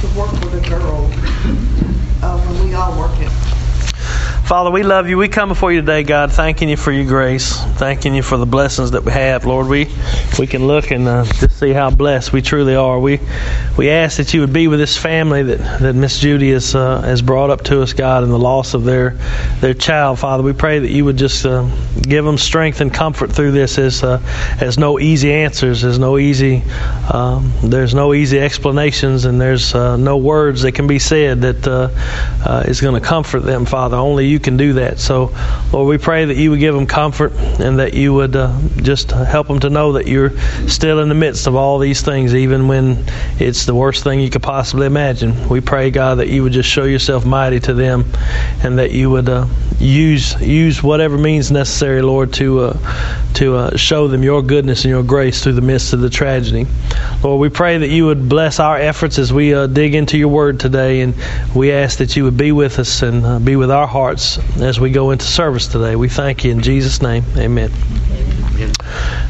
to work with a girl uh, when we all work it. Father, we love you. We come before you today, God, thanking you for your grace, thanking you for the blessings that we have, Lord. We we can look and uh, just see how blessed we truly are. We we ask that you would be with this family that that Miss Judy has uh, has brought up to us, God, and the loss of their their child, Father. We pray that you would just uh, give them strength and comfort through this. As uh, as no easy answers, there's no easy um, there's no easy explanations, and there's uh, no words that can be said that uh, is going to comfort them, Father. Only you can do that. So, Lord, we pray that you would give them comfort and that you would uh, just help them to know that you're still in the midst of all these things, even when it's the worst thing you could possibly imagine. We pray, God, that you would just show yourself mighty to them and that you would uh, use use whatever means necessary, Lord, to uh, to uh, show them your goodness and your grace through the midst of the tragedy. Lord, we pray that you would bless our efforts as we uh, dig into your word today, and we ask that you would be with us and uh, be with our hearts as we go into service today. We thank you in Jesus' name. Amen. Amen.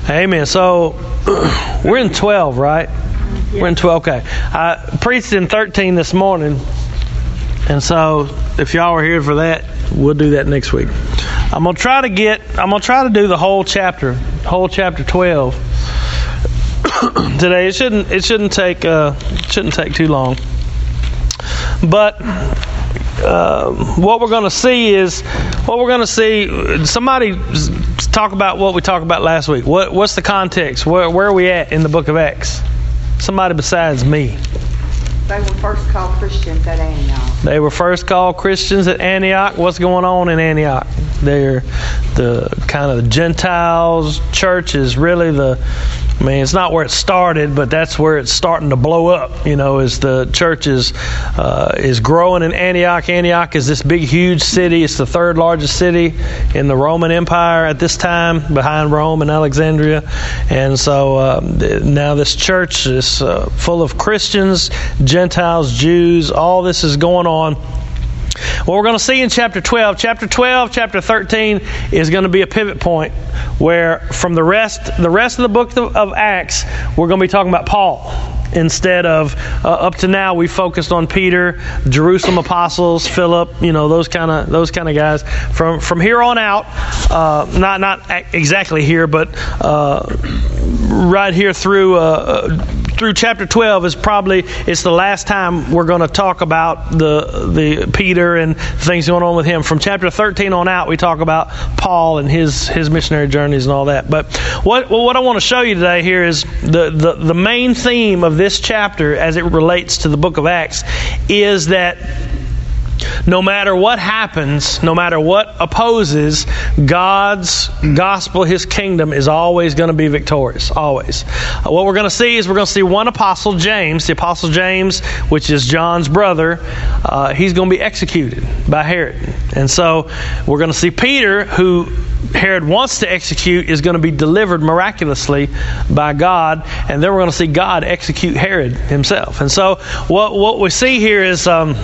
Amen. So we're in 12, right? We're in 12. Okay. I preached in 13 this morning. And so if y'all are here for that, we'll do that next week. I'm gonna try to get I'm gonna try to do the whole chapter, whole chapter 12 today. It shouldn't it shouldn't take uh, shouldn't take too long. But uh, what we're going to see is what we're going to see. Somebody talk about what we talked about last week. What, what's the context? Where, where, are we at in the book of Acts? Somebody besides me. They were first called Christians at Antioch. They were first called Christians at Antioch. What's going on in Antioch? They're the kind of the Gentiles church is really the I mean, it's not where it started, but that's where it's starting to blow up. You know, as the church is uh, is growing in Antioch. Antioch is this big, huge city. It's the third largest city in the Roman Empire at this time, behind Rome and Alexandria. And so uh, now this church is uh, full of Christians, Gentiles, Jews. All this is going on what we're going to see in chapter 12, chapter 12, chapter 13 is going to be a pivot point where from the rest, the rest of the book of Acts, we're going to be talking about Paul instead of uh, up to now we focused on Peter, Jerusalem apostles, Philip, you know those kind of those kind of guys. From from here on out, uh, not not exactly here, but uh, right here through uh, uh, through chapter 12 is probably it's the last time we're going to talk about the the Peter and things going on with him. From chapter 13 on out, we talk about Paul and his his missionary journeys and all that. But what what I want to show you today here is the the, the main theme of this chapter as it relates to the book of Acts is that no matter what happens, no matter what opposes, God's gospel, His kingdom is always going to be victorious. Always. Uh, what we're going to see is we're going to see one apostle, James, the apostle James, which is John's brother, uh, he's going to be executed by Herod. And so we're going to see Peter, who Herod wants to execute, is going to be delivered miraculously by God. And then we're going to see God execute Herod himself. And so what, what we see here is. Um,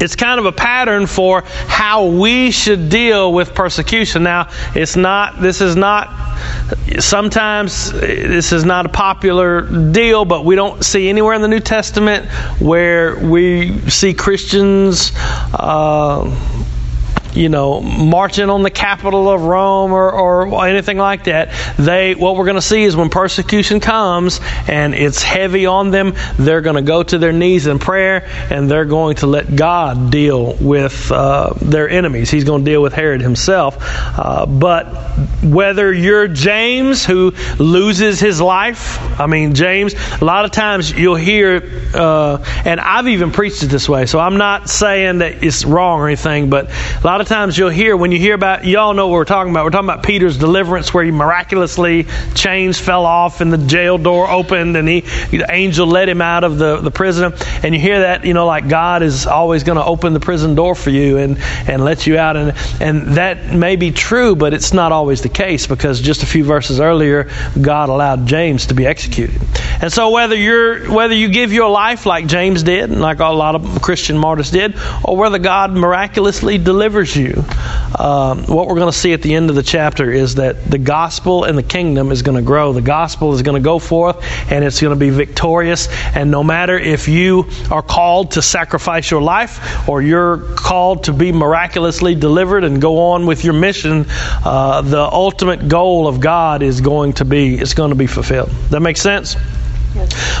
it's kind of a pattern for how we should deal with persecution. Now, it's not, this is not, sometimes this is not a popular deal, but we don't see anywhere in the New Testament where we see Christians. Uh, you know, marching on the capital of Rome or, or anything like that. They, what we're going to see is when persecution comes and it's heavy on them, they're going to go to their knees in prayer and they're going to let God deal with uh, their enemies. He's going to deal with Herod himself. Uh, but whether you're James who loses his life, I mean, James, a lot of times you'll hear, uh, and I've even preached it this way, so I'm not saying that it's wrong or anything, but a lot of of times you'll hear when you hear about y'all know what we're talking about. We're talking about Peter's deliverance where he miraculously chains fell off and the jail door opened and he the angel let him out of the, the prison. And you hear that, you know, like God is always going to open the prison door for you and, and let you out. And and that may be true, but it's not always the case because just a few verses earlier, God allowed James to be executed. And so whether you're whether you give your life like James did, like a lot of Christian martyrs did, or whether God miraculously delivers you, um, what we're going to see at the end of the chapter is that the gospel and the kingdom is going to grow. The gospel is going to go forth and it's going to be victorious. And no matter if you are called to sacrifice your life or you're called to be miraculously delivered and go on with your mission, uh, the ultimate goal of God is going to be it's going to be fulfilled. That makes sense?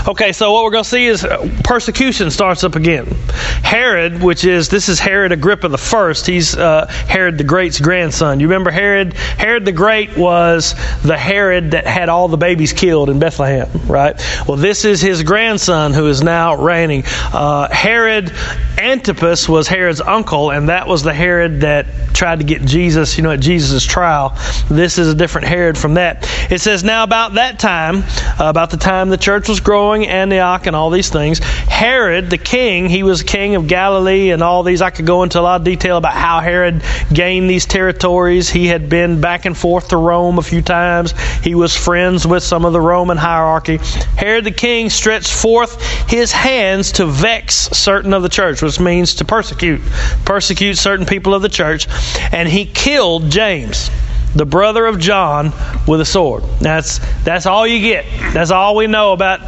Okay, so what we're going to see is uh, persecution starts up again. Herod, which is this is Herod Agrippa the first. He's uh, Herod the Great's grandson. You remember Herod? Herod the Great was the Herod that had all the babies killed in Bethlehem, right? Well, this is his grandson who is now reigning. Uh, Herod Antipas was Herod's uncle, and that was the Herod that tried to get Jesus, you know, at Jesus' trial. This is a different Herod from that. It says now about that time, uh, about the time the church was growing, Antioch, and all these things. Herod, the king, he was king of Galilee and all these. I could go into a lot of detail about how Herod gained these territories. He had been back and forth to Rome a few times. He was friends with some of the Roman hierarchy. Herod the king stretched forth his hands to vex certain of the church, which means to persecute, persecute certain people of the church, and he killed James the brother of John, with a sword. That's that's all you get. That's all we know about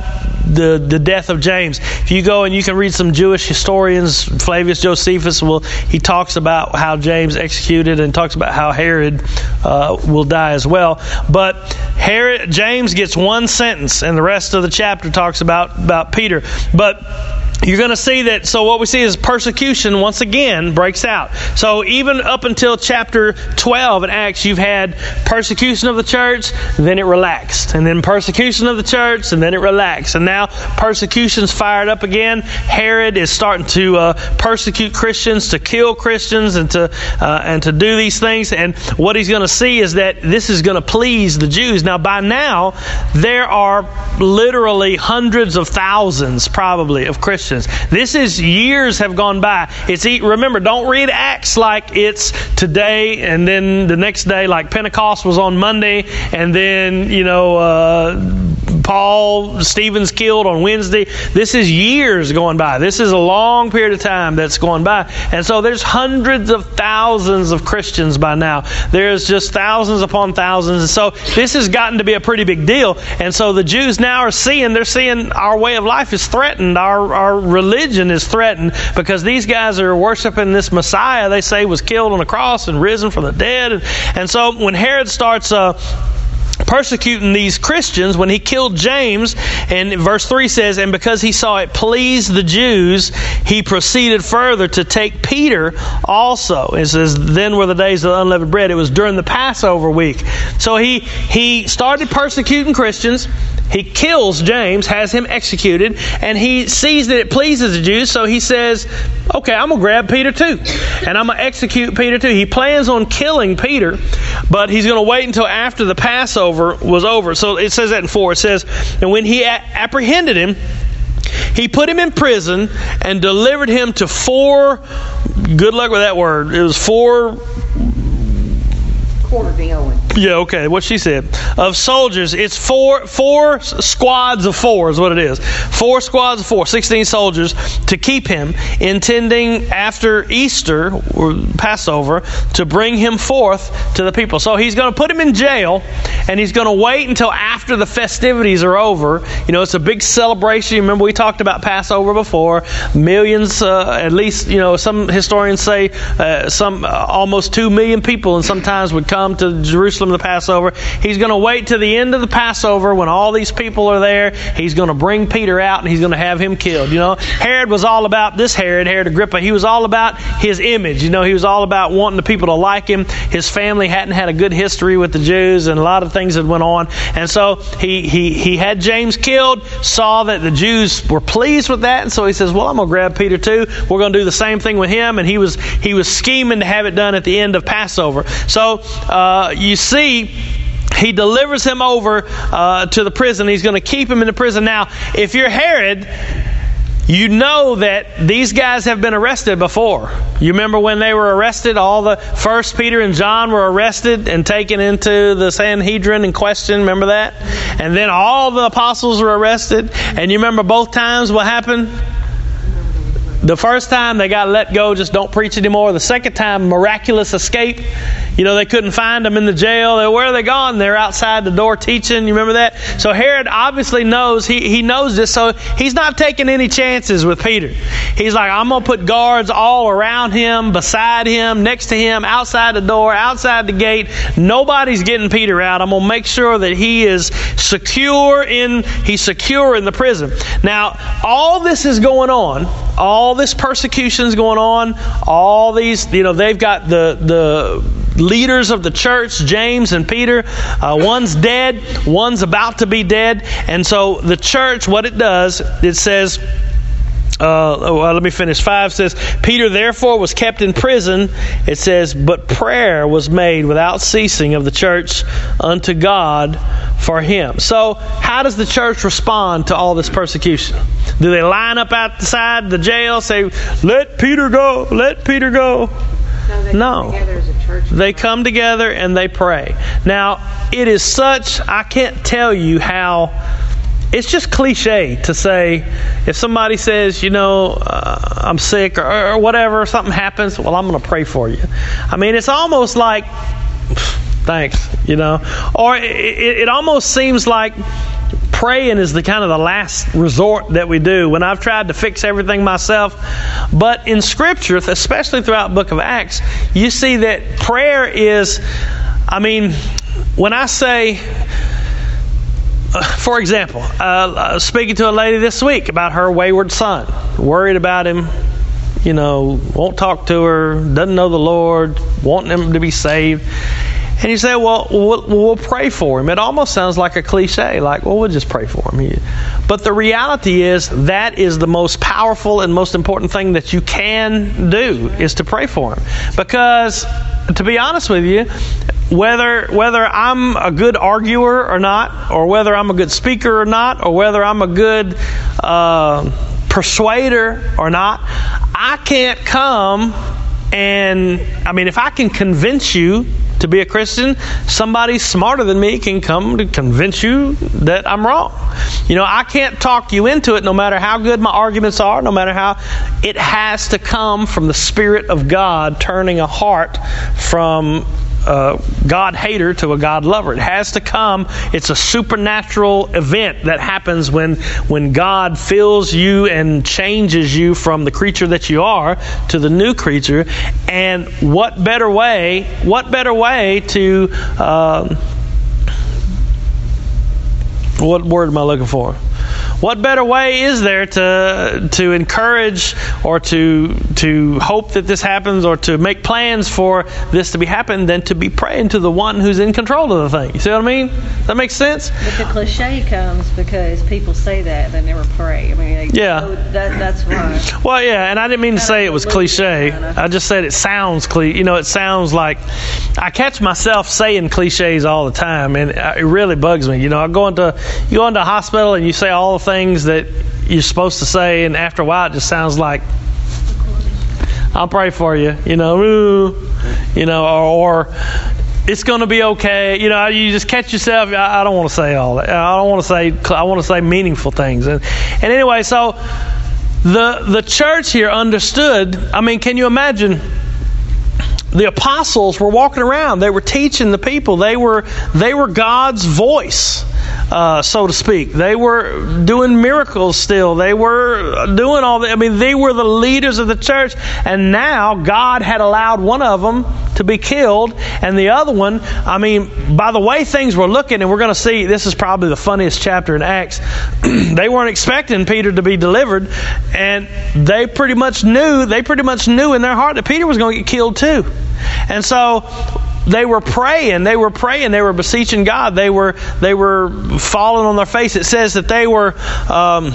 the the death of James. If you go and you can read some Jewish historians, Flavius Josephus will he talks about how James executed and talks about how Herod uh, will die as well. But Herod James gets one sentence, and the rest of the chapter talks about about Peter. But you're going to see that. So, what we see is persecution once again breaks out. So, even up until chapter 12 in Acts, you've had persecution of the church, then it relaxed. And then persecution of the church, and then it relaxed. And now persecution's fired up again. Herod is starting to uh, persecute Christians, to kill Christians, and to, uh, and to do these things. And what he's going to see is that this is going to please the Jews. Now, by now, there are literally hundreds of thousands, probably, of Christians Christians. This is years have gone by. It's remember, don't read Acts like it's today and then the next day, like Pentecost was on Monday, and then you know. Uh, Paul Stephen's killed on Wednesday. This is years going by. This is a long period of time that's going by. And so there's hundreds of thousands of Christians by now. There's just thousands upon thousands. And so this has gotten to be a pretty big deal. And so the Jews now are seeing, they're seeing our way of life is threatened. Our, our religion is threatened because these guys are worshiping this Messiah they say was killed on a cross and risen from the dead. And, and so when Herod starts, uh, persecuting these Christians when he killed James. And verse 3 says, And because he saw it please the Jews, he proceeded further to take Peter also. It says, Then were the days of the unleavened bread. It was during the Passover week. So he, he started persecuting Christians. He kills James, has him executed, and he sees that it pleases the Jews, so he says, Okay, I'm going to grab Peter too. And I'm going to execute Peter too. He plans on killing Peter, but he's going to wait until after the Passover was over. So it says that in 4. It says, And when he apprehended him, he put him in prison and delivered him to four, good luck with that word, it was four quarter Yeah, okay. What she said of soldiers, it's four four squads of four is what it is. Four squads of four, 16 soldiers to keep him, intending after Easter or Passover to bring him forth to the people. So he's going to put him in jail, and he's going to wait until after the festivities are over. You know, it's a big celebration. Remember, we talked about Passover before. Millions, uh, at least, you know, some historians say uh, some uh, almost two million people, and sometimes would come come to Jerusalem the Passover. He's going to wait to the end of the Passover when all these people are there. He's going to bring Peter out and he's going to have him killed. You know, Herod was all about this Herod, Herod Agrippa. He was all about his image. You know, he was all about wanting the people to like him. His family hadn't had a good history with the Jews and a lot of things had went on. And so he, he, he had James killed, saw that the Jews were pleased with that. And so he says, well, I'm going to grab Peter too. We're going to do the same thing with him. And he was, he was scheming to have it done at the end of Passover. So uh, you see, he delivers him over uh, to the prison. He's going to keep him in the prison. Now, if you're Herod, you know that these guys have been arrested before. You remember when they were arrested? All the first Peter and John were arrested and taken into the Sanhedrin and questioned. Remember that? And then all the apostles were arrested. And you remember both times what happened? The first time they got let go, just don't preach anymore. The second time, miraculous escape. You know, they couldn't find them in the jail. They, where are they gone? They're outside the door teaching. You remember that? So Herod obviously knows, he, he knows this, so he's not taking any chances with Peter. He's like, I'm going to put guards all around him, beside him, next to him, outside the door, outside the gate. Nobody's getting Peter out. I'm going to make sure that he is secure in, he's secure in the prison. Now, all this is going on. All this persecution's going on. All these, you know, they've got the, the leaders of the church, James and Peter. Uh, one's dead, one's about to be dead. And so the church, what it does, it says, uh, well, let me finish. Five says, Peter therefore was kept in prison. It says, but prayer was made without ceasing of the church unto God for him. So, how does the church respond to all this persecution? Do they line up outside the jail, say, let Peter go, let Peter go? No, they No. come as a church. They come together and they pray. Now, it is such, I can't tell you how, it's just cliche to say, if somebody says, you know, uh, I'm sick or, or whatever, something happens, well, I'm going to pray for you. I mean, it's almost like, thanks, you know, or it, it, it almost seems like praying is the kind of the last resort that we do when I've tried to fix everything myself. But in Scripture, especially throughout book of Acts, you see that prayer is, I mean, when I say, for example, uh, uh, speaking to a lady this week about her wayward son, worried about him, you know, won't talk to her, doesn't know the Lord, wanting him to be saved. And you say, well, well, we'll pray for him. It almost sounds like a cliche, like, well, we'll just pray for him. But the reality is that is the most powerful and most important thing that you can do is to pray for him. Because, to be honest with you, whether whether I'm a good arguer or not, or whether I'm a good speaker or not, or whether I'm a good uh, persuader or not, I can't come and I mean, if I can convince you to be a Christian, somebody smarter than me can come to convince you that I'm wrong. You know, I can't talk you into it no matter how good my arguments are, no matter how. It has to come from the Spirit of God turning a heart from a God hater to a God lover. It has to come. It's a supernatural event that happens when when God fills you and changes you from the creature that you are to the new creature. And what better way? What better way to? Um, what word am I looking for? What better way is there to to encourage or to to hope that this happens or to make plans for this to be happening than to be praying to the one who's in control of the thing? You see what I mean? That makes sense? But the cliche comes because people say that they never pray. I mean, they, Yeah. oh, that, that's why. Well, yeah, and I didn't mean to say it was cliche. I just said it sounds cliche. You know, it sounds like I catch myself saying cliches all the time, and it really bugs me. You know, I go into you go into a hospital and you say all the things that you're supposed to say, and after a while, it just sounds like I'll pray for you. You know, you know, or, or it's going to be okay. You know, you just catch yourself. I, I don't want to say all that. I don't want to say. I want to say meaningful things. And and anyway, so the the church here understood. I mean, can you imagine? The apostles were walking around. They were teaching the people. They were they were God's voice, uh, so to speak. They were doing miracles still. They were doing all that. I mean, they were the leaders of the church. And now God had allowed one of them to be killed, and the other one. I mean, by the way things were looking, and we're going to see. This is probably the funniest chapter in Acts. they weren't expecting Peter to be delivered, and they pretty much knew. They pretty much knew in their heart that Peter was going to get killed too. And so they were praying, they were praying, they were beseeching God, they were they were falling on their face. It says that they were um,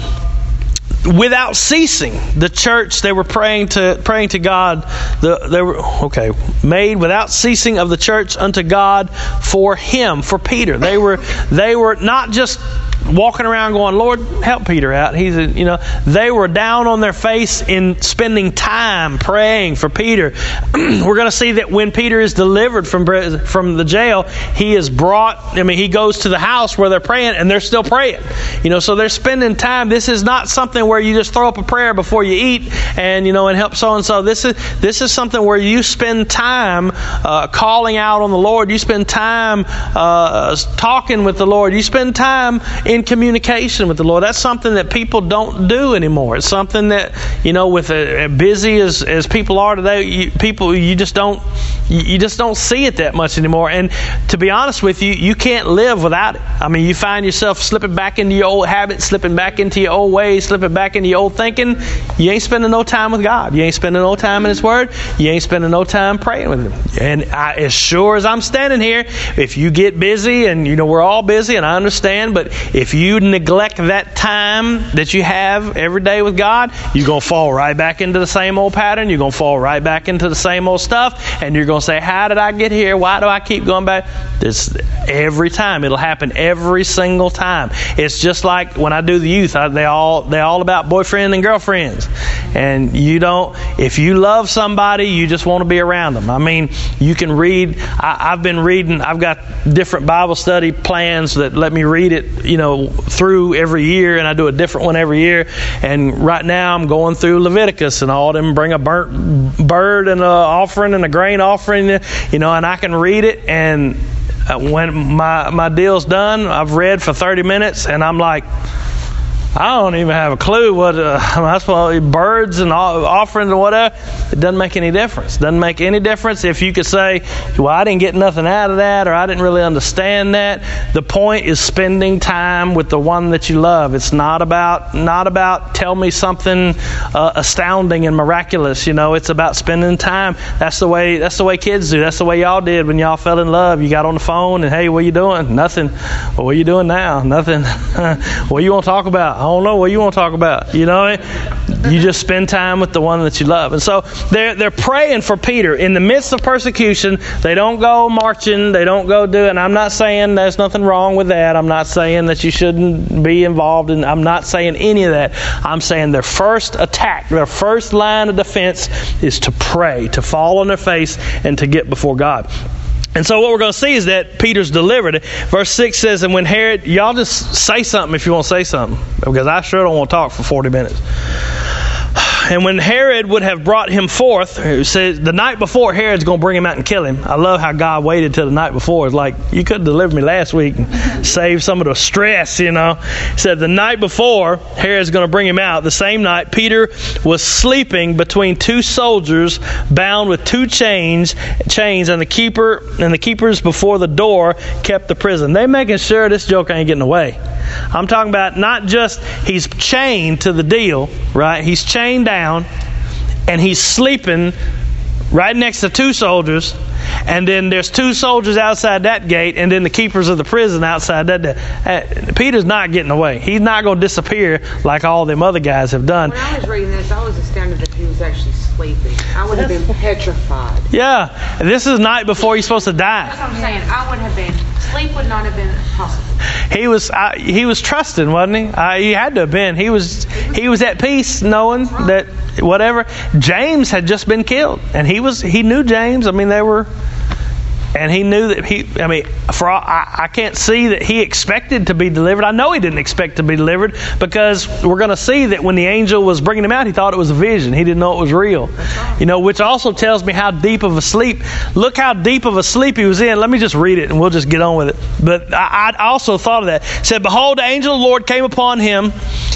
without ceasing. The church they were praying to praying to God. The, they were okay made without ceasing of the church unto God for him for Peter. They were they were not just walking around going, Lord, help Peter out. He's, a, you know, they were down on their face in spending time praying for Peter. We're going to see that when Peter is delivered from from the jail, he is brought. I mean, he goes to the house where they're praying, and they're still praying. You know, so they're spending time. This is not something where you just throw up a prayer before you eat, and you know, and help so and so. This is this is something where you spend time uh, calling out on the Lord. You spend time uh, talking with the Lord. You spend time in communication with the Lord. That's something that people don't do anymore. It's something that you know, with a, busy as, as people are today, you, people you just don't you just don't see it that much anymore. And to be honest with you, you can't live without it. I mean, you find yourself slipping back into your old habits, slipping back into your old ways, slipping back into your old thinking. You ain't spending no time with God. You ain't spending no time in His Word. You ain't spending no time praying with Him. And I, as sure as I'm standing here, if you get busy, and you know we're all busy, and I understand, but if you neglect that time that you have every day with God, you're gonna fall right back into the same old pattern. You're gonna fall right back into the same old stuff, and you're going to say, How did I get here? Why do I keep going back? This every time. It'll happen every single time. It's just like when I do the youth, I, they all they all about boyfriend and girlfriends. And you don't if you love somebody, you just want to be around them. I mean, you can read I, I've been reading I've got different Bible study plans that let me read it, you know, through every year and I do a different one every year. And right now I'm going through Leviticus and all them bring a burnt bird and an offering and a grain offering, you know, and I can read it. And uh, when my my deal's done, I've read for 30 minutes, and I'm like, I don't even have a clue what uh, that's what birds and offerings and whatever. It doesn't make any difference. Doesn't make any difference if you could say, "Well, I didn't get nothing out of that," or "I didn't really understand that." The point is spending time with the one that you love. It's not about not about tell me something uh, astounding and miraculous. You know, it's about spending time. That's the way. That's the way kids do. That's the way y'all did when y'all fell in love. You got on the phone and, "Hey, what you doing?" Nothing. Well, what are you doing now? Nothing. what you want to talk about? I don't know what you want to talk about. You know, you just spend time with the one that you love. And so they're they're praying for Peter in the midst of persecution. They don't go marching. They don't go doing. I'm not saying there's nothing wrong with that. I'm not saying that you shouldn't be involved in. I'm not saying any of that. I'm saying their first attack, their first line of defense is to pray, to fall on their face, and to get before God. And so what we're going to see is that Peter's delivered. Verse 6 says, And when Herod, y'all just say something if you want to say something, because I sure don't want to talk for 40 minutes. And when Herod would have brought him forth, says the night before Herod's going to bring him out and kill him. I love how God waited till the night before. It's like you could have delivered me last week and save some of the stress, you know. He said the night before Herod's going to bring him out. The same night Peter was sleeping between two soldiers bound with two chains, chains, and the keeper and the keepers before the door kept the prison. They making sure this joke ain't getting away. I'm talking about not just he's chained to the deal, right? He's chained down and he's sleeping right next to two soldiers and then there's two soldiers outside that gate, and then the keepers of the prison outside that. Uh, Peter's not getting away. He's not going to disappear like all them other guys have done. When I was reading this, I was astounded that he was actually sleeping. I would have been petrified. Yeah, this is night before he's supposed to die. That's what I'm saying. I would have been. Sleep would not have been possible. He was uh, he was trusting, wasn't he? He had to have been. He was he was at peace, knowing that whatever. James had just been killed, and he was he knew James. I mean, they were and he knew that he i mean for all, I, I can't see that he expected to be delivered. I know he didn't expect to be delivered because we're going to see that when the angel was bringing him out he thought it was a vision. He didn't know it was real. You know which also tells me how deep of a sleep look how deep of a sleep he was in. Let me just read it and we'll just get on with it. But i, I also thought of that. It said behold the angel of the lord came upon him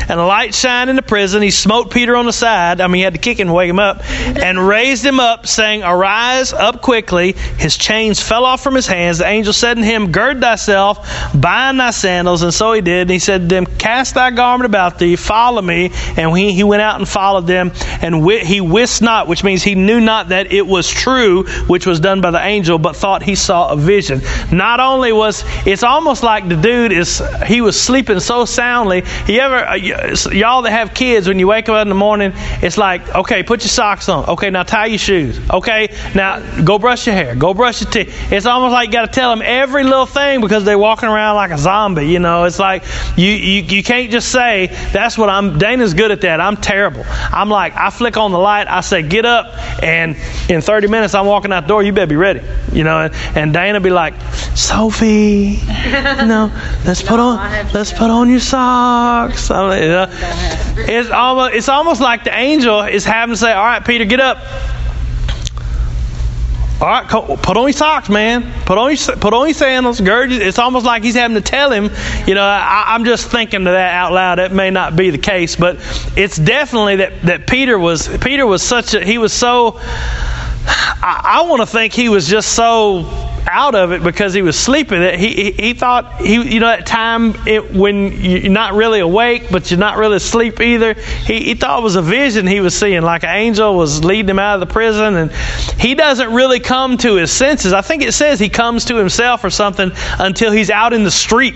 and a light shined in the prison. He smote peter on the side. I mean he had to kick him and wake him up and raised him up saying arise up quickly. His chains fell off from his hands. The angel said to him, Gird thyself, bind thy sandals. And so he did. And he said to them, Cast thy garment about thee, follow me. And he, he went out and followed them. And he wist not, which means he knew not that it was true, which was done by the angel, but thought he saw a vision. Not only was, it's almost like the dude is, he was sleeping so soundly. You ever, uh, y'all that have kids, when you wake up in the morning, it's like, okay, put your socks on. Okay, now tie your shoes. Okay, now go brush your hair. Go brush your teeth it's almost like you got to tell them every little thing because they're walking around like a zombie. You know, it's like you, you you can't just say that's what I'm. Dana's good at that. I'm terrible. I'm like I flick on the light. I say get up, and in 30 minutes I'm walking out the door. You better be ready. You know, and, Dana be like, Sophie, no, let's put on let's put on your socks. Like, you know, it's almost it's almost like the angel is having to say, all right, Peter, get up. All right, put on your socks, man. Put on your put on your sandals. Gird. It's almost like he's having to tell him. You know, I, I'm just thinking of that out loud. It may not be the case, but it's definitely that that Peter was Peter was such a he was so. I, I want to think he was just so out of it because he was sleeping that he, he he thought he you know that time it, when you're not really awake but you're not really asleep either he, he thought it was a vision he was seeing like an angel was leading him out of the prison. And he doesn't really come to his senses. I think it says he comes to himself or something until he's out in the street.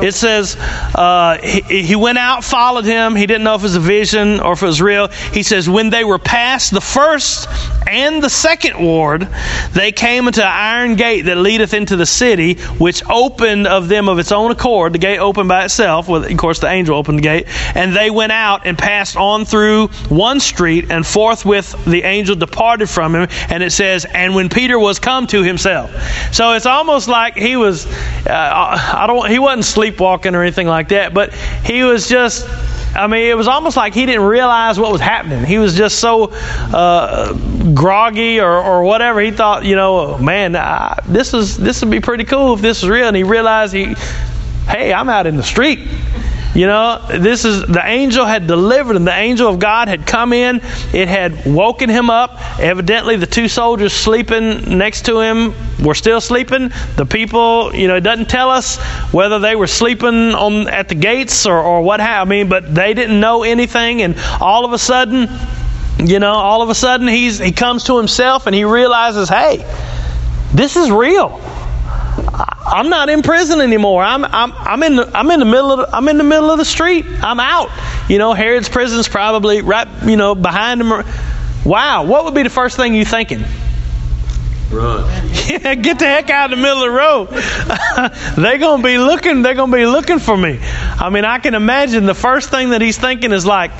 It says uh, he, he went out followed him. He didn't know if it was a vision or if it was real. He says when they were past the first and the second ward they came into an iron gate that leadeth into the city, which opened of them of its own accord. The gate opened by itself. Well, of course, the angel opened the gate. And they went out and passed on through one street, and forthwith the angel departed from him. And it says, And when Peter was come to himself. So it's almost like he was, uh, I don't, he wasn't sleepwalking or anything like that, but he was just I mean, it was almost like he didn't realize what was happening. He was just so uh, groggy or, or whatever. He thought, you know, man, I, this is this would be pretty cool if this was real. And he realized he, hey, I'm out in the street. You know, this is the angel had delivered him. The angel of God had come in. It had woken him up. Evidently, the two soldiers sleeping next to him were still sleeping. The people, you know, it doesn't tell us whether they were sleeping on at the gates or, or what. I mean, but they didn't know anything. And all of a sudden, you know, all of a sudden he's he comes to himself and he realizes, hey, this is real. I'm not in prison anymore. I'm I'm I'm in the I'm in the middle of the, I'm in the middle of the street. I'm out. You know, Herod's prison's probably right. You know, behind him. Wow, what would be the first thing you thinking? Run. Yeah, get the heck out of the middle of the road. they're gonna be looking. They're gonna be looking for me. I mean, I can imagine the first thing that he's thinking is like,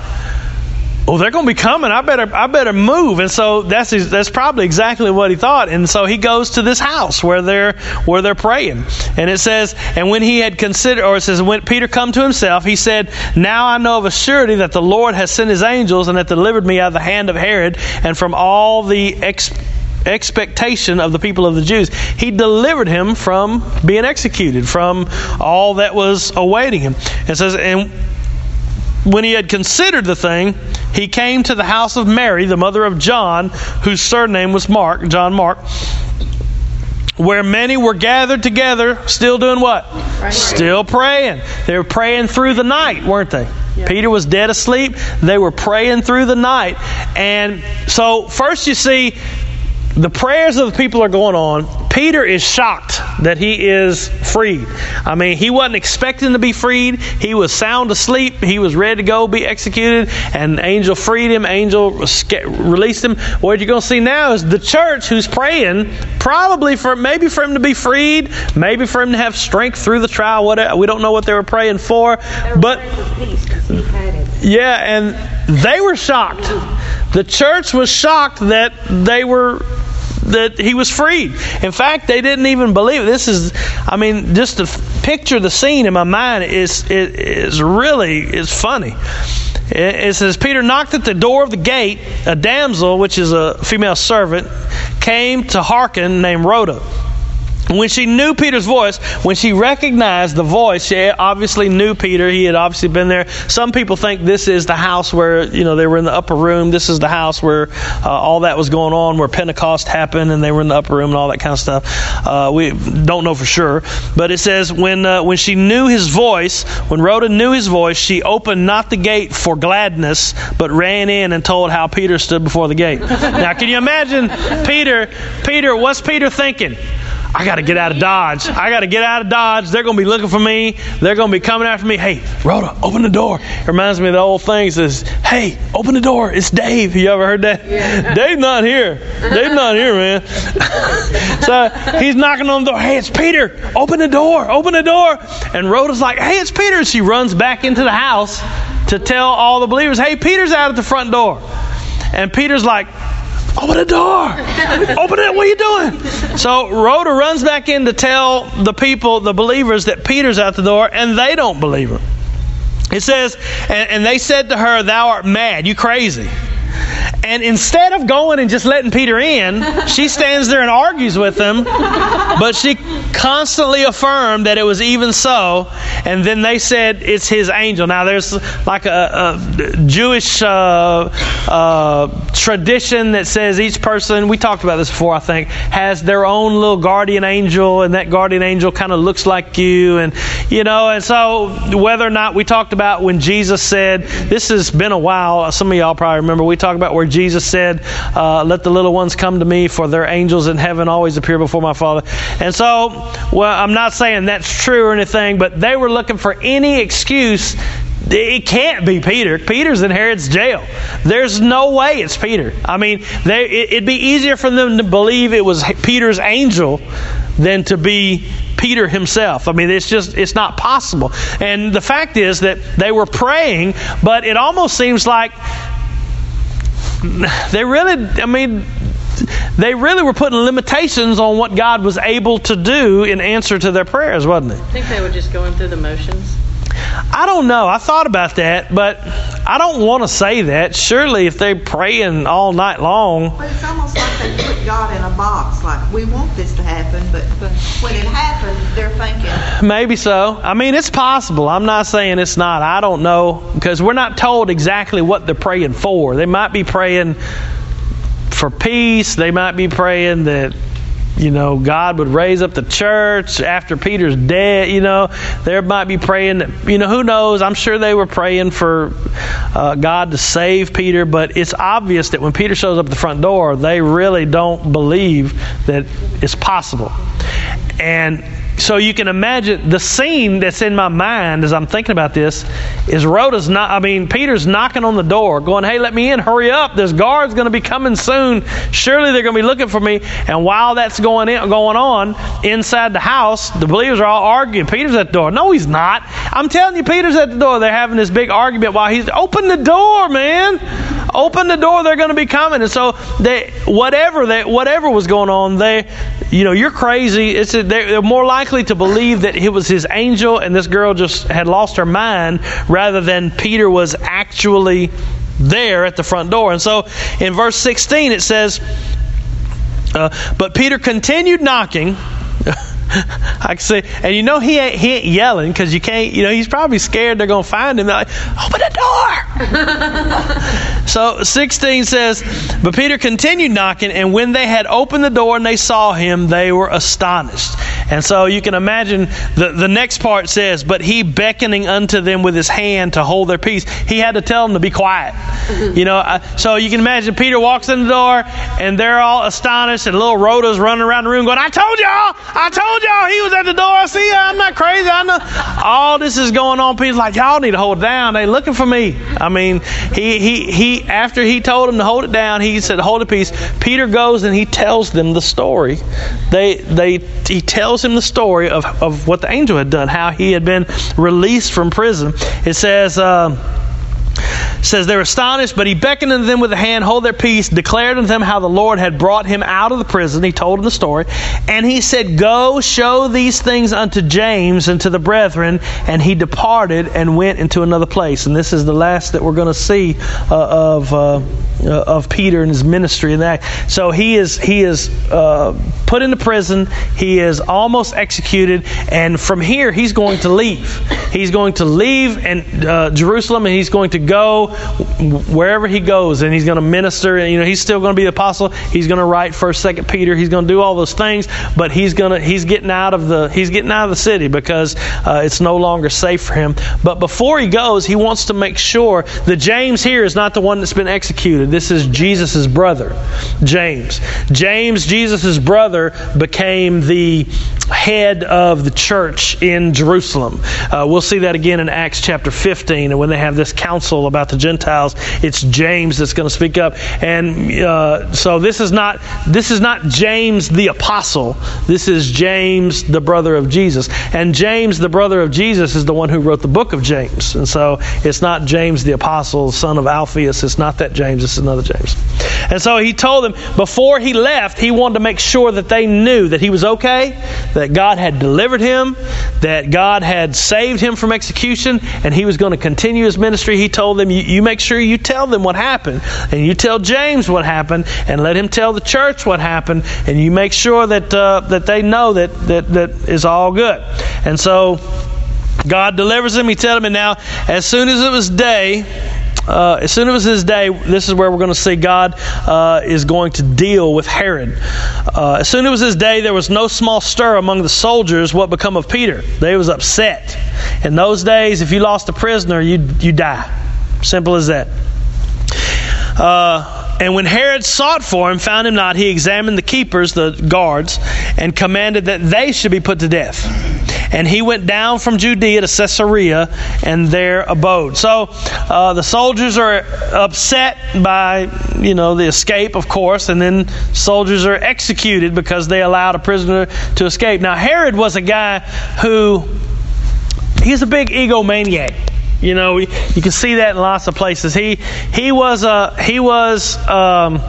"Oh, they're gonna be coming. I better, I better move." And so that's that's probably exactly what he thought. And so he goes to this house where they're where they're praying. And it says, and when he had considered, or it says, when Peter come to himself, he said, "Now I know of a surety that the Lord has sent His angels and hath delivered me out of the hand of Herod and from all the ex." expectation of the people of the Jews. He delivered him from being executed, from all that was awaiting him. It says, and when he had considered the thing, he came to the house of Mary, the mother of John, whose surname was Mark, John Mark, where many were gathered together, still doing what? Still praying. They were praying through the night, weren't they? Peter was dead asleep. They were praying through the night. And so, first you see, the prayers of the people are going on. Peter is shocked that he is freed. I mean, he wasn't expecting to be freed. He was sound asleep. He was ready to go be executed, and angel freed him. Angel released him. What you're going to see now is the church who's praying, probably for maybe for him to be freed, maybe for him to have strength through the trial. Whatever. We don't know what they were praying for, but yeah, and they were shocked. The church was shocked that they were that he was freed. In fact, they didn't even believe it. This is, I mean, just to picture the scene in my mind is is, is really is funny. It, it says Peter knocked at the door of the gate. A damsel, which is a female servant, came to hearken, named Rhoda. When she knew Peter's voice, when she recognized the voice, she obviously knew Peter. He had obviously been there. Some people think this is the house where, you know, they were in the upper room. This is the house where uh, all that was going on, where Pentecost happened, and they were in the upper room and all that kind of stuff. Uh, we don't know for sure. But it says, when, uh, when she knew his voice, when Rhoda knew his voice, she opened not the gate for gladness, but ran in and told how Peter stood before the gate. now, can you imagine Peter? Peter, what's Peter thinking? I got to get out of Dodge. I got to get out of Dodge. They're going to be looking for me. They're going to be coming after me. Hey, Rhoda, open the door. It reminds me of the old thing. It says, Hey, open the door. It's Dave. You ever heard that? Yeah. Dave not here. Dave not here, man. so he's knocking on the door. Hey, it's Peter. Open the door. Open the door. And Rhoda's like, Hey, it's Peter. And she runs back into the house to tell all the believers, Hey, Peter's out at the front door. And Peter's like, Open the door! Open it! What are you doing? So Rhoda runs back in to tell the people, the believers, that Peter's out the door, and they don't believe her. It says, and, and they said to her, Thou art mad, you crazy. And instead of going and just letting Peter in, she stands there and argues with him. But she constantly affirmed that it was even so. And then they said it's his angel. Now, there's like a, a Jewish uh, uh, tradition that says each person, we talked about this before, I think, has their own little guardian angel. And that guardian angel kind of looks like you. And, you know, and so whether or not we talked about when Jesus said, this has been a while, some of y'all probably remember, we talked about where Jesus said, uh, Let the little ones come to me, for their angels in heaven always appear before my Father. And so, well, I'm not saying that's true or anything, but they were looking for any excuse. It can't be Peter. Peter's in Herod's jail. There's no way it's Peter. I mean, they, it'd be easier for them to believe it was Peter's angel than to be Peter himself. I mean, it's just, it's not possible. And the fact is that they were praying, but it almost seems like they really, I mean, they really were putting limitations on what God was able to do in answer to their prayers, wasn't it? I think they were just going through the motions. I don't know. I thought about that, but I don't want to say that. Surely, if they're praying all night long, But it's almost like they put God in a box, like, we want this to happen, but when it happens, they're thinking, maybe so. I mean, it's possible. I'm not saying it's not. I don't know because we're not told exactly what they're praying for. They might be praying for peace. They might be praying that you know God would raise up the church after Peter's dead. You know, there might be praying that you know who knows. I'm sure they were praying for uh, God to save Peter, but it's obvious that when Peter shows up at the front door, they really don't believe that it's possible. And so you can imagine the scene that's in my mind as I'm thinking about this is Rhoda's not, I mean, Peter's knocking on the door, going, hey, let me in, hurry up. This guard's going to be coming soon. Surely they're going to be looking for me. And while that's going, in, going on, inside the house, the believers are all arguing. Peter's at the door. No, he's not. I'm telling you, Peter's at the door. They're having this big argument while he's, open the door, man. Open the door. They're going to be coming. And so they, whatever they, whatever was going on, they, you know, you're crazy. It's a, they're more likely to believe that it was his angel and this girl just had lost her mind rather than Peter was actually there at the front door. And so in verse 16 it says, uh, But Peter continued knocking. I can say, and you know he ain't, he ain't yelling because you can't, you know, he's probably scared they're going to find him. They're like, open the door. so 16 says, But Peter continued knocking, and when they had opened the door and they saw him, they were astonished. And so you can imagine the, the next part says, But he beckoning unto them with his hand to hold their peace, he had to tell them to be quiet. You know, uh, so you can imagine Peter walks in the door, and they're all astonished, and little Rhoda's running around the room going, I told y'all, I told y'all he was at the door. I see you. I'm not crazy. I know. All this is going on. Peter's like, y'all need to hold it down. They looking for me. I mean, he, he, he, after he told them to hold it down, he said, hold it peace. Peter goes and he tells them the story. They, they, he tells him the story of, of what the angel had done, how he had been released from prison. It says, uh, says they're astonished, but he beckoned unto them with a hand, hold their peace, declared unto them how the Lord had brought him out of the prison. He told them the story. And he said, Go show these things unto James and to the brethren. And he departed and went into another place. And this is the last that we're going to see uh, of uh, uh, of Peter and his ministry and that. So he is he is uh, put into prison. He is almost executed, and from here he's going to leave. He's going to leave and uh, Jerusalem, and he's going to go wherever he goes and he's going to minister. And, you know, he's still going to be the apostle. He's going to write First, Second Peter. He's going to do all those things, but he's going to he's getting out of the he's getting out of the city because uh, it's no longer safe for him. But before he goes, he wants to make sure that James here is not the one that's been executed. This is Jesus' brother, James. James, Jesus' brother, became the head of the church in Jerusalem. Uh, we'll see that again in Acts chapter 15, and when they have this council about the Gentiles, it's James that's going to speak up. And uh, so this is not this is not James the apostle. This is James the brother of Jesus. And James the brother of Jesus is the one who wrote the book of James. And so it's not James the apostle, son of Alphaeus. It's not that James. It's another James. And so he told them before he left, he wanted to make sure that they knew that he was okay, that God had delivered him, that God had saved him from execution, and he was going to continue his ministry. He told them, you make sure you tell them what happened, and you tell James what happened, and let him tell the church what happened, and you make sure that uh, that they know that, that that is all good. And so God delivers him. He tells him, and now as soon as it was day, uh, as soon as it his day, this is where we're going to see God uh, is going to deal with Herod. Uh, as soon as it was his day, there was no small stir among the soldiers. What become of Peter? They was upset. In those days, if you lost a prisoner, you you die. Simple as that. Uh, and when Herod sought for him, found him not, he examined the keepers, the guards, and commanded that they should be put to death. And he went down from Judea to Caesarea and there abode. So uh, the soldiers are upset by, you know, the escape, of course, and then soldiers are executed because they allowed a prisoner to escape. Now, Herod was a guy who, he's a big egomaniac. You know, you can see that in lots of places. He he was a he was um,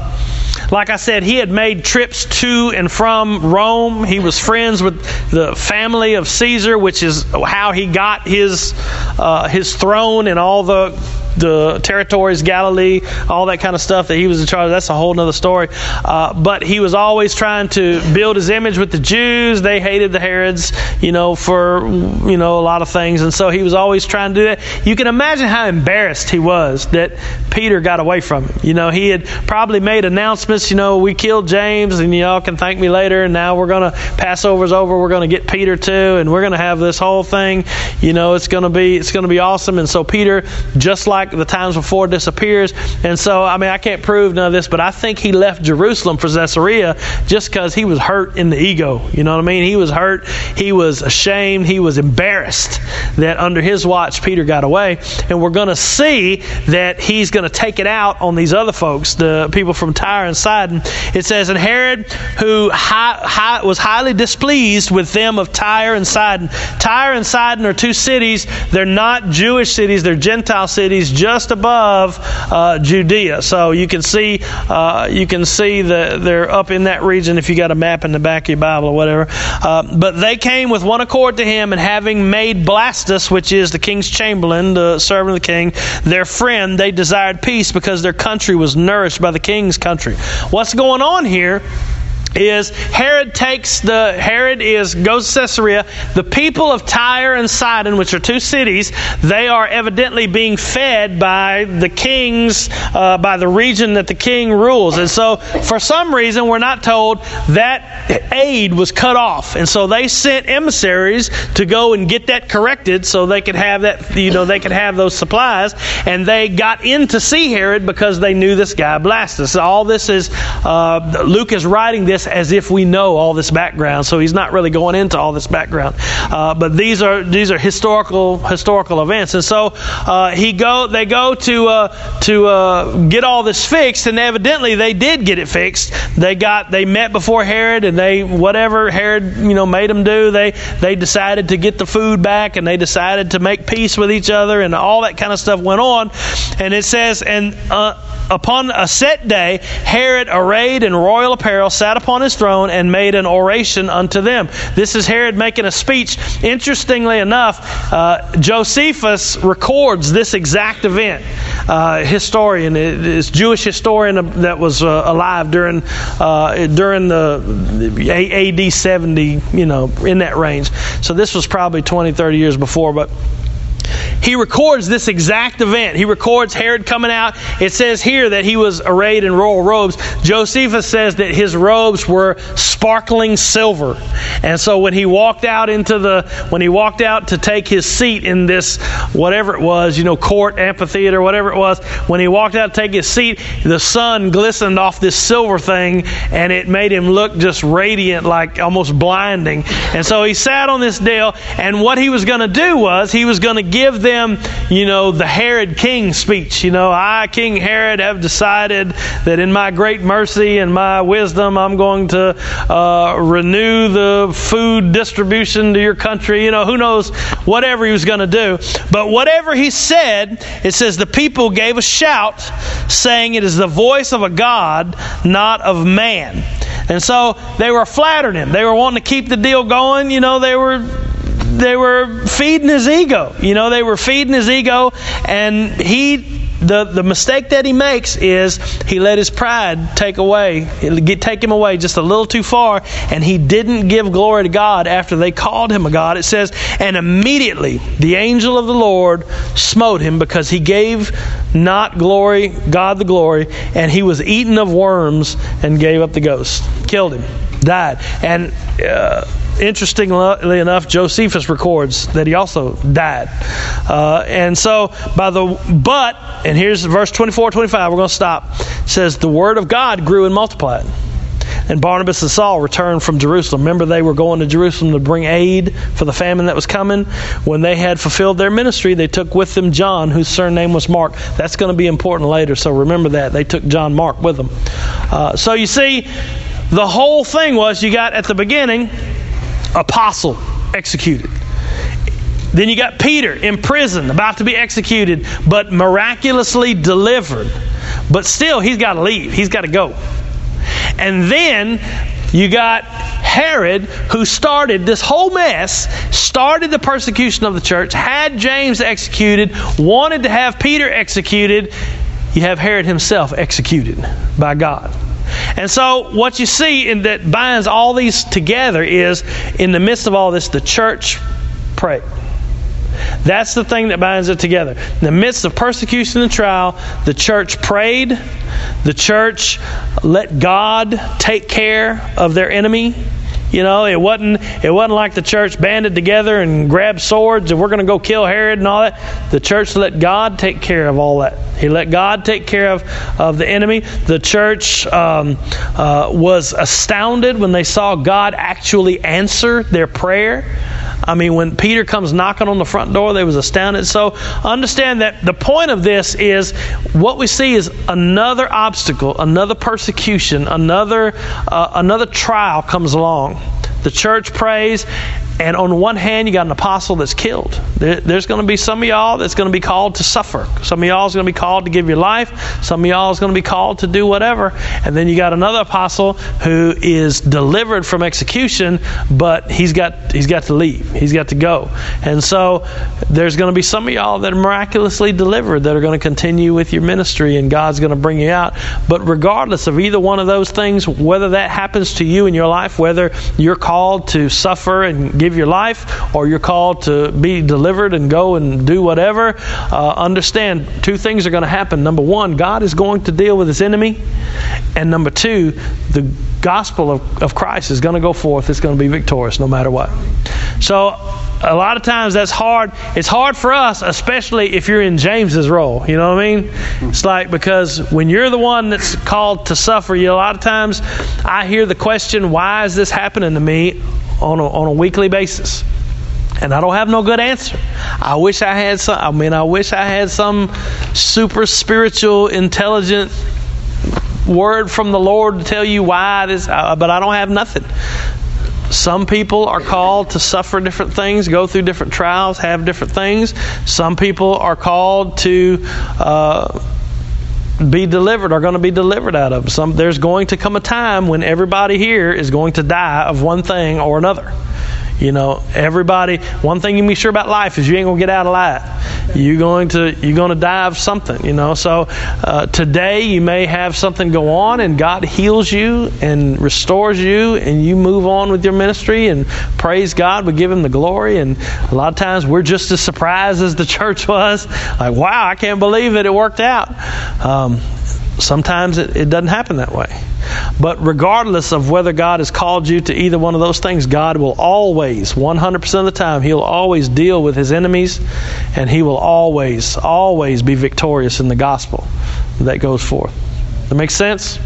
like I said, he had made trips to and from Rome. He was friends with the family of Caesar, which is how he got his uh, his throne and all the the territories, Galilee, all that kind of stuff that he was in charge of. That's a whole other story. Uh, but he was always trying to build his image with the Jews. They hated the Herods, you know, for, you know, a lot of things. And so he was always trying to do that. You can imagine how embarrassed he was that Peter got away from him. You know, he had probably made announcements, you know, we killed James and y'all can thank me later. And now we're going to, Passover's over. We're going to get Peter too. And we're going to have this whole thing. You know, it's going to be, it's going to be awesome. And so Peter, just like the times before disappears. And so, I mean, I can't prove none of this, but I think he left Jerusalem for Caesarea just because he was hurt in the ego. You know what I mean? He was hurt. He was ashamed. He was embarrassed that under his watch Peter got away. And we're going to see that he's going to take it out on these other folks, the people from Tyre and Sidon. It says, And Herod, who high, high, was highly displeased with them of Tyre and Sidon. Tyre and Sidon are two cities. They're not Jewish cities, they're Gentile cities just above uh, Judea. So you can see uh, you can see that they're up in that region if you got a map in the back of your Bible or whatever. Uh, but they came with one accord to him, and having made Blastus, which is the king's chamberlain, the servant of the king, their friend, they desired peace because their country was nourished by the king's country. What's going on here? Is Herod takes the Herod is goes to Caesarea. The people of Tyre and Sidon, which are two cities, they are evidently being fed by the kings, uh, by the region that the king rules. And so, for some reason, we're not told that aid was cut off, and so they sent emissaries to go and get that corrected, so they could have that. You know, they could have those supplies, and they got in to see Herod because they knew this guy Blastus. All this is uh, Luke is writing this as if we know all this background. So he's not really going into all this background. Uh, but these are these are historical historical events, and so uh, he go they go to uh, to uh, get all this fixed, and evidently they did get it fixed. They got they met before Herod, and they whatever Herod you know made them do, they they decided to get the food back, and they decided to make peace with each other, and all that kind of stuff went on. And it says and uh, upon a set day, Herod, arrayed in royal apparel, sat upon his throne and made an oration unto them. This is Herod making a speech. Interestingly enough, uh, Josephus records this exact event. Uh, historian, this Jewish historian that was uh, alive during uh, during the AD 70, you know, in that range. So this was probably 20, 30 years before, but he records this exact event. He records Herod coming out. It says here that he was arrayed in royal robes. Josephus says that his robes were sparkling silver. And so when he walked out into the, when he walked out to take his seat in this, whatever it was, you know, court, amphitheater, whatever it was, when he walked out to take his seat, the sun glistened off this silver thing and it made him look just radiant, like almost blinding. And so he sat on this deal, and what he was going to do was he was going to give them, you know, the Herod king speech. You know, I, King Herod, have decided that in my great mercy and my wisdom, I'm going to uh, renew the food distribution to your country. You know, who knows whatever he was going to do. But whatever he said, it says the people gave a shout, saying, It is the voice of a God, not of man. And so they were flattering him. They were wanting to keep the deal going. You know, they were they were feeding his ego. You know, they were feeding his ego, and he. The, the mistake that he makes is he let his pride take away, get, take him away just a little too far, and he didn't give glory to God after they called him a God. It says, and immediately the angel of the Lord smote him because he gave not glory, God the glory, and he was eaten of worms and gave up the ghost. Killed him, died. And uh, interestingly enough, Josephus records that he also died. Uh, and so, by the, but, and here's verse 24 25, we're going to stop. It says, The word of God grew and multiplied. And Barnabas and Saul returned from Jerusalem. Remember, they were going to Jerusalem to bring aid for the famine that was coming. When they had fulfilled their ministry, they took with them John, whose surname was Mark. That's going to be important later, so remember that. They took John Mark with them. Uh, so you see, the whole thing was you got at the beginning, apostle executed. Then you got Peter in prison, about to be executed, but miraculously delivered. But still, he's got to leave. He's got to go. And then you got Herod, who started this whole mess, started the persecution of the church, had James executed, wanted to have Peter executed. You have Herod himself executed by God. And so, what you see in that binds all these together is in the midst of all this, the church prayed. That's the thing that binds it together. In the midst of persecution and trial, the church prayed. The church let God take care of their enemy. You know, it wasn't it wasn't like the church banded together and grabbed swords and we're going to go kill Herod and all that. The church let God take care of all that. He let God take care of, of the enemy. The church um, uh, was astounded when they saw God actually answer their prayer. I mean, when Peter comes knocking on the front door, they was astounded. So understand that the point of this is what we see is another obstacle, another persecution, another uh, another trial comes along. The church prays, and on one hand, you got an apostle that's killed. There, there's going to be some of y'all that's going to be called to suffer. Some of y'all is going to be called to give your life. Some of y'all is going to be called to do whatever. And then you got another apostle who is delivered from execution, but he's got he's got to leave. He's got to go. And so there's going to be some of y'all that are miraculously delivered that are going to continue with your ministry, and God's going to bring you out. But regardless of either one of those things, whether that happens to you in your life, whether you're called to suffer and give your life, or you're called to be delivered and go and do whatever, uh, understand two things are going to happen. Number one, God is going to deal with his enemy. And number two, the gospel of, of Christ is going to go forth. It's going to be victorious no matter what. So, a lot of times that's hard. It's hard for us, especially if you're in James's role. You know what I mean? It's like because when you're the one that's called to suffer, you a lot of times I hear the question, "Why is this happening to me?" On a, on a weekly basis. And I don't have no good answer. I wish I had some. I mean, I wish I had some super spiritual, intelligent word from the Lord to tell you why this, uh, but I don't have nothing. Some people are called to suffer different things, go through different trials, have different things. Some people are called to uh, be delivered, are going to be delivered out of. Some there's going to come a time when everybody here is going to die of one thing or another. You know, everybody. One thing you can be sure about life is you ain't gonna get out alive. You're going to you're going to die of something. You know, so uh, today you may have something go on, and God heals you and restores you, and you move on with your ministry and praise God. We give Him the glory, and a lot of times we're just as surprised as the church was. Like, wow, I can't believe it. it worked out. Um, sometimes it, it doesn't happen that way. But regardless of whether God has called you to either one of those things, God will always, 100% of the time, He'll always deal with His enemies and He will always, always be victorious in the gospel that goes forth. That makes sense?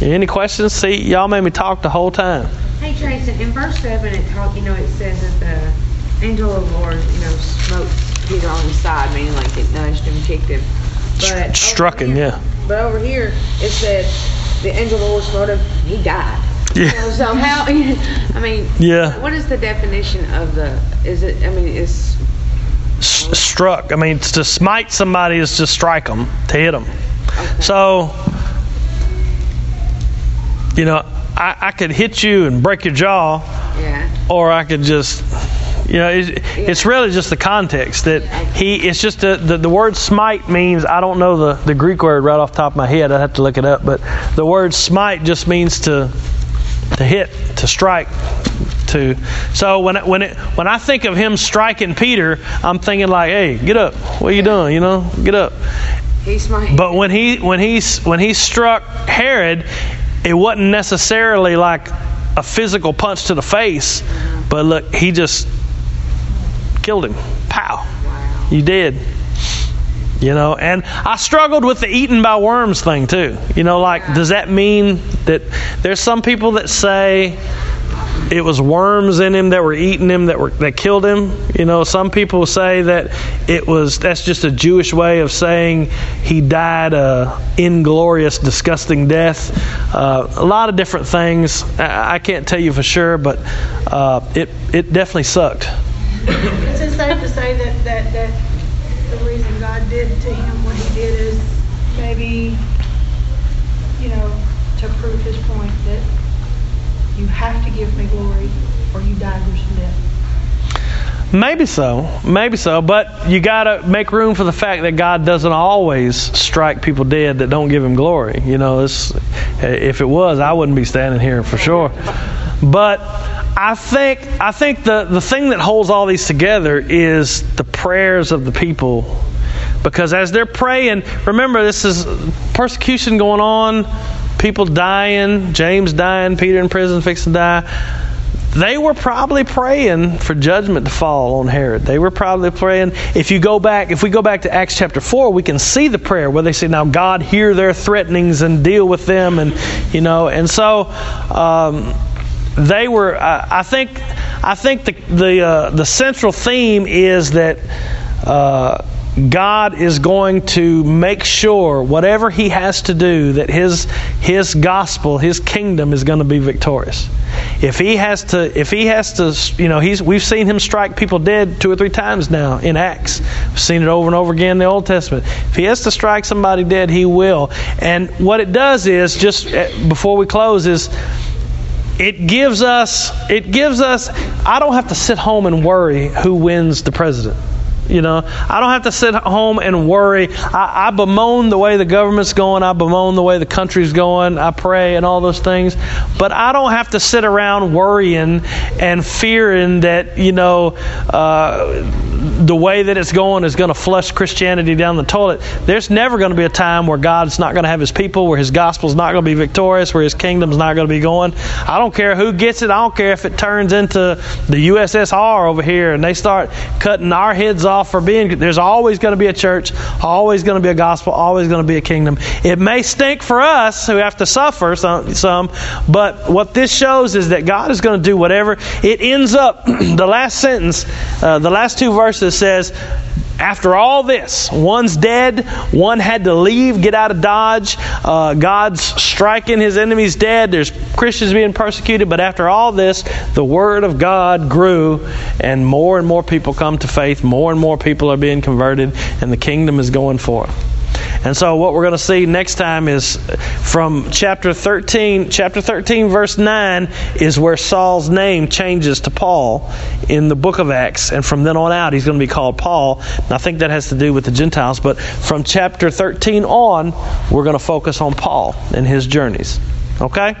Any questions? See, y'all made me talk the whole time. Hey Jason, in verse seven, it talk, you know, it says that the angel of the Lord, you know, smote Peter on the side, meaning like it nudged him, kicked him. But Struck him, yeah. But over here, it said the angel of the Lord smote him. He died. Yeah. Know, so how? I mean, Yeah. What is the definition of the? Is it? I mean, it's S- struck. I mean, to smite somebody is to strike them, to hit them. Okay. So, you know, I, I could hit you and break your jaw, yeah. or I could just, you know, it's, it's really just the context that he. It's just the, the the word smite means I don't know the the Greek word right off the top of my head. I'd have to look it up, but the word smite just means to to hit, to strike, to. So when it, when it when I think of him striking Peter, I'm thinking like, hey, get up. What are you doing? You know, get up. He smote. But when he when he when he struck Herod, it wasn't necessarily like a physical punch to the face, but look, he just killed him. Pow. You did. You know, and I struggled with the eaten by worms thing too. You know, like, does that mean that there's some people that say it was worms in him that were eating him that were that killed him? You know, some people say that it was that's just a Jewish way of saying he died a inglorious, disgusting death. Uh, a lot of different things. I, I can't tell you for sure, but uh, it it definitely sucked. Is it safe to say that, that, that the reason God did to him what he did is maybe, you know, to prove his point that you have to give me glory or you die gruesome death? Maybe so, maybe so, but you got to make room for the fact that God doesn't always strike people dead that don't give Him glory. You know, if it was, I wouldn't be standing here for sure. But I think I think the the thing that holds all these together is the prayers of the people, because as they're praying, remember this is persecution going on, people dying, James dying, Peter in prison, fixing to die they were probably praying for judgment to fall on Herod. They were probably praying. If you go back, if we go back to Acts chapter four, we can see the prayer where they say, "Now God, hear their threatenings and deal with them," and you know, and so um, they were. Uh, I think. I think the the uh, the central theme is that. Uh, God is going to make sure whatever He has to do that His His gospel, His kingdom is going to be victorious. If He has to, if He has to, you know, He's we've seen Him strike people dead two or three times now in Acts. We've seen it over and over again in the Old Testament. If He has to strike somebody dead, He will. And what it does is just uh, before we close is it gives us it gives us I don't have to sit home and worry who wins the president. You know, I don't have to sit home and worry. I, I bemoan the way the government's going. I bemoan the way the country's going. I pray and all those things. But I don't have to sit around worrying and fearing that, you know, uh, the way that it's going is going to flush Christianity down the toilet. There's never going to be a time where God's not going to have his people, where his gospel's not going to be victorious, where his kingdom's not going to be going. I don't care who gets it. I don't care if it turns into the USSR over here and they start cutting our heads off for being. There's always going to be a church, always going to be a gospel, always going to be a kingdom. It may stink for us who have to suffer some, some but what this shows is that God is going to do whatever. It ends up, the last sentence, uh, the last two verses says, after all this, one's dead, one had to leave, get out of Dodge. Uh, God's striking his enemies dead. There's Christians being persecuted. But after all this, the Word of God grew, and more and more people come to faith. More and more people are being converted, and the kingdom is going forth. And so what we're going to see next time is from chapter 13, chapter 13 verse 9 is where Saul's name changes to Paul in the book of Acts and from then on out he's going to be called Paul. And I think that has to do with the Gentiles, but from chapter 13 on we're going to focus on Paul and his journeys. Okay?